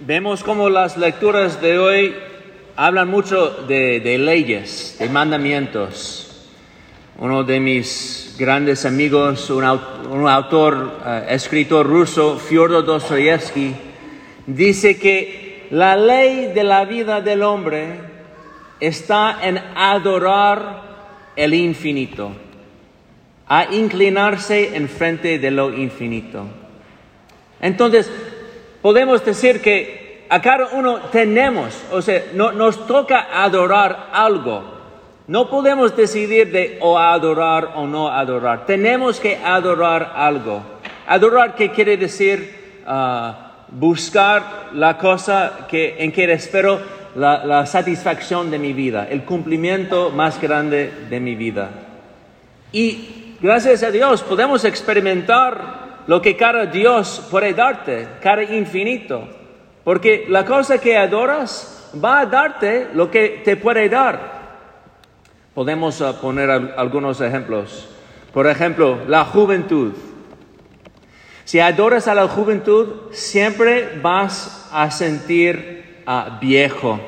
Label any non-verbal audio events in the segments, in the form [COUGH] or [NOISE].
Vemos como las lecturas de hoy hablan mucho de, leyes, de mandamientos. Uno de mis grandes amigos, un autor, eh, escritor ruso, Fyodor Dostoyevsky, dice que la ley de la vida del hombre está en adorar el infinito, a inclinarse en frente de lo infinito. Entonces, podemos decir que a cada uno tenemos, o sea, no- nos toca adorar algo. No podemos decidir de o adorar o no adorar. Tenemos que adorar algo. Adorar, ¿qué quiere decir? Ah, buscar la cosa que, en que espero la, la satisfacción de mi vida, el cumplimiento más grande de mi vida. Y gracias a Dios podemos experimentar lo que cada Dios puede darte, cada infinito. Porque la cosa que adoras va a darte lo que te puede dar. Podemos ah, poner al- algunos ejemplos. Por ejemplo, la juventud. Si adoras a la juventud, siempre vas a sentir ah, viejo.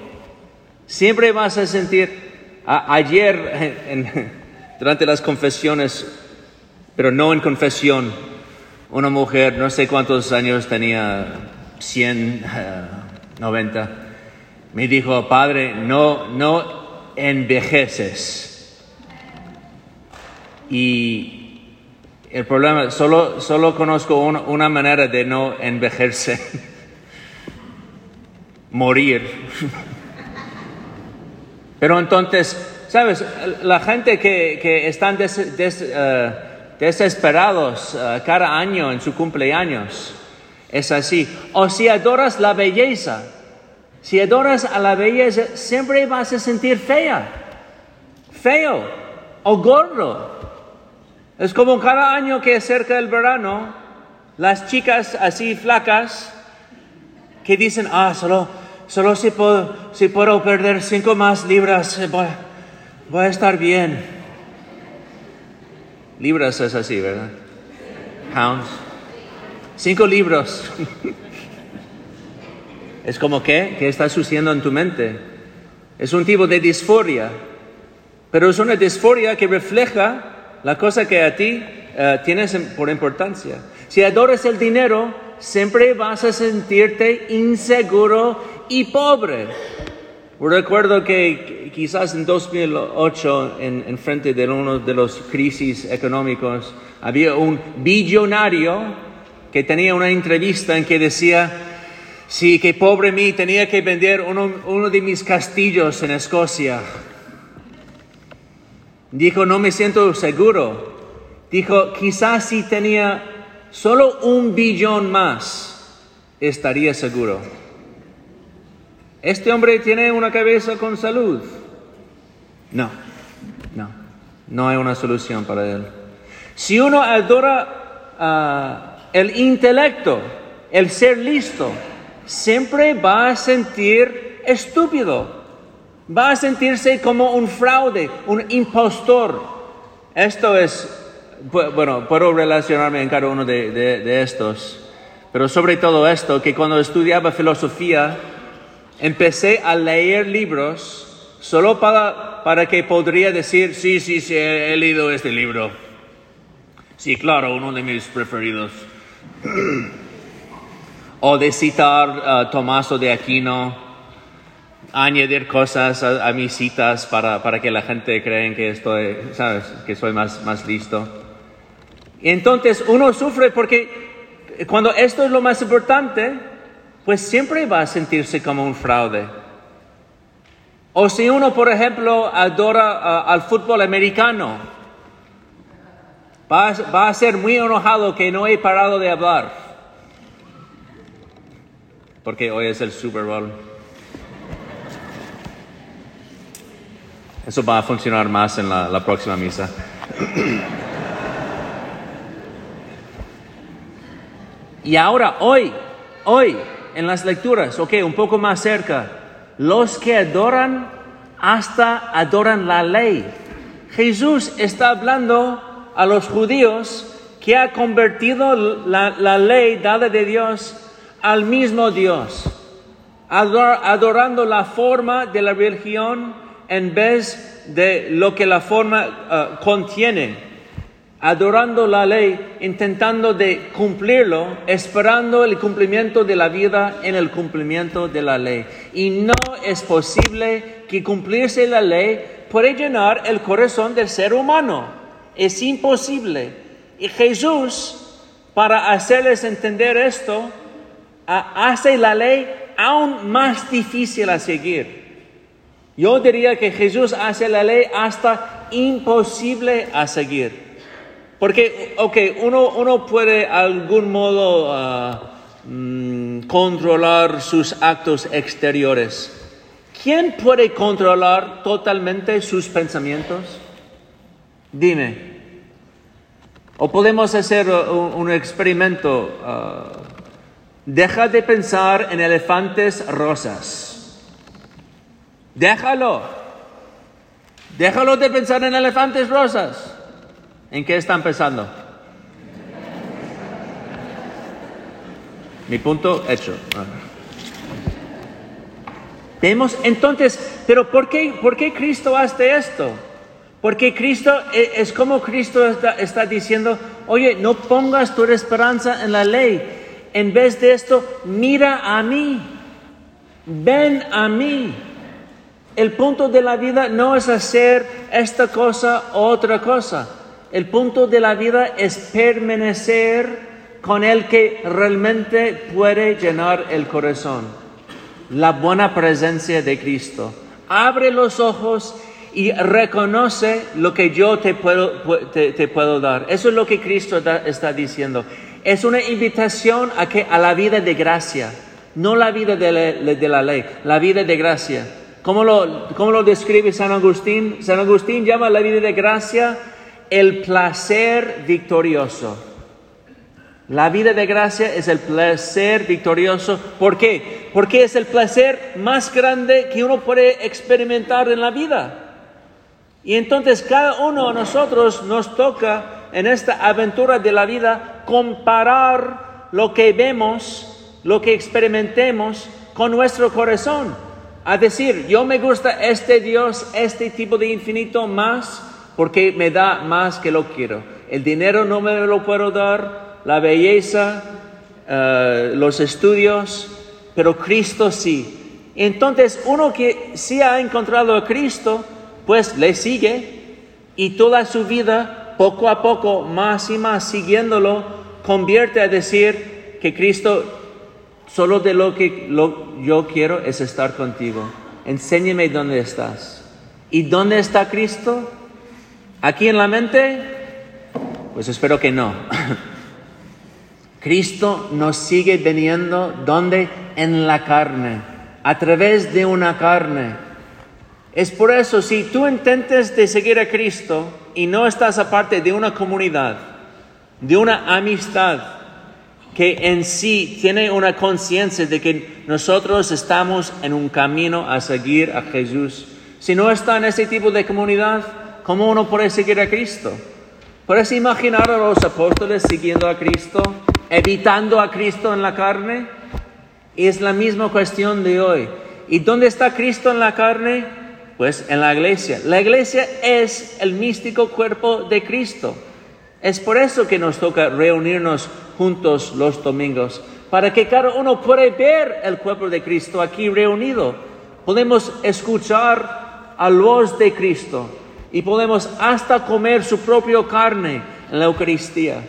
Siempre vas a sentir, a- ayer [LAUGHS] durante las confesiones, pero no en confesión, una mujer, no sé cuántos años tenía, 100, eh, 90, me dijo, padre, no, no envejeces. Y el problema, solo, solo conozco una, manera de no envejecer, [LAUGHS] morir. [LAUGHS] Pero entonces, ¿sabes? La gente que, que están des- eh, desesperados eh, cada año en su cumpleaños, es así. O si adoras la belleza, si adoras a la belleza, siempre vas a sentir fea, feo o gordo. Es como cada año que acerca el verano, las chicas así flacas que dicen, ah, solo, solo si puedo, si puedo perder cinco más libras, eh, voy, voy a estar bien. Libras es así, ¿verdad? Pounds. Cinco libros. [LAUGHS] es como que, ¿qué está sucediendo en tu mente? Es un tipo de disforia, pero es una disforia que refleja la cosa que a ti eh, tienes en- por importancia. Si adoras el dinero, siempre vas a sentirte inseguro y pobre. Recuerdo que quizás en 2008, en, en frente de uno de los crisis económicos, había un billonario que tenía una entrevista en que decía, sí, que pobre mí, tenía que vender uno, uno de mis castillos en Escocia. Dijo, no me siento seguro. Dijo, quizás si tenía solo un billón más, estaría seguro. ¿Este hombre tiene una cabeza con salud? No, no, no hay una solución para él. Si uno adora ah, el intelecto, el ser listo, siempre va a sentir estúpido, va a sentirse como un fraude, un impostor. Esto es, bu- bueno, puedo relacionarme en cada uno de- de estos, pero sobre todo esto, que cuando estudiaba filosofía, empecé a leer libros solo para, para que podría decir, sí, sí, sí, he, leído este libro. Sí, claro, uno de mis preferidos. [CLEARS THROAT] o de citar a Tomaso de Aquino, añadir cosas a, mis citas para, para que la gente creen que estoy, sabes, que soy más, más listo. Entonces uno sufre porque cuando esto es lo más importante, pues siempre va a sentirse como un fraude. O si uno, por ejemplo, adora al fútbol americano, va a, va a ser muy enojado que no he parado de hablar. Porque hoy es el Super Bowl. Eso va a funcionar más en la, la próxima misa. Y ahora, hoy, hoy, en las lecturas, ok, un poco más cerca, los que adoran hasta adoran la ley. Jesús está hablando a los judíos que ha convertido la, la ley dada de Dios al mismo Dios. adorando la forma de la religión en vez de lo que la forma eh, contiene adorando la ley, intentando de cumplirlo, esperando el cumplimiento de la vida en el cumplimiento de la ley. Y no es posible que cumplirse la ley puede llenar el corazón del ser humano. Es imposible. Y Jesús, para hacerles entender esto, hace la ley aún más difícil a seguir. Yo diría que Jesús hace la ley hasta imposible a seguir. Porque, ok, uno, uno puede algún modo ah, mm, controlar sus actos exteriores. ¿Quién puede controlar totalmente sus pensamientos? Dime. O podemos hacer un, experimento. Ah, deja de pensar en elefantes rosas. Déjalo. Déjalo de pensar en elefantes rosas. ¿En qué están pensando? Mi punto hecho. Vemos entonces, pero ¿por qué, ¿por qué Cristo hace esto? Porque Cristo e, es como Cristo está, está, diciendo, oye, no pongas tu esperanza en la ley. En vez de esto, mira a mí. Ven a mí. El punto de la vida no es hacer esta cosa o otra cosa. El punto de la vida es permanecer con el que realmente puede llenar el corazón. La buena presencia de Cristo. Abre los ojos y reconoce lo que yo te puedo, te, puedo dar. Eso es lo que Cristo está diciendo. Es una invitación a, que, a la vida de gracia, no la vida de la, ley, la vida de gracia. ¿Cómo lo, ¿Cómo lo describe San Agustín? San Agustín llama la vida de gracia el placer victorioso. La vida de gracia es el placer victorioso. ¿Por qué? Porque es el placer más grande que uno puede experimentar en la vida. Y entonces cada uno de nosotros nos toca en esta aventura de la vida comparar lo que vemos, lo que experimentemos con nuestro corazón. A decir, yo me gusta este Dios, este tipo de infinito más porque me da más que lo quiero. El dinero no me lo puedo dar, la belleza, eh, los estudios, pero Cristo sí. Entonces uno que sí ha encontrado a Cristo, pues le sigue y toda su vida, poco a poco, más y más siguiéndolo, convierte a decir que Cristo, solo de lo que yo quiero es estar contigo. Enséñame dónde estás. ¿Y dónde está Cristo? ¿Aquí en la mente? Pues espero que no. [LAUGHS] Cristo nos sigue teniendo donde? En la carne, a través de una carne. Es por eso, si tú intentes de seguir a Cristo y no estás aparte de una comunidad, de una amistad que en sí tiene una conciencia de que nosotros estamos en un camino a seguir a Jesús, si no está en ese tipo de comunidad, ¿Cómo uno puede seguir a Cristo? ¿Puedes imaginar a los apóstoles siguiendo a Cristo, evitando a Cristo en la carne? Y es la misma cuestión de hoy. ¿Y dónde está Cristo en la carne? Pues en la iglesia. La iglesia es el místico cuerpo de Cristo. Es por eso que nos toca reunirnos juntos los domingos, para que cada uno pueda ver el cuerpo de Cristo aquí reunido. Podemos escuchar a voz de Cristo, y podemos hasta comer su propia carne en la Eucaristía.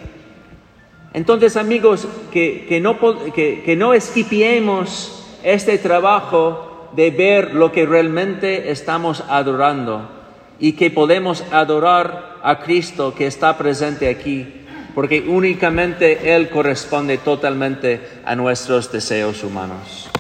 Entonces, amigos, que, que no, que, que no esquipiemos este trabajo de ver lo que realmente estamos adorando y que podemos adorar a Cristo que está presente aquí, porque únicamente Él corresponde totalmente a nuestros deseos humanos.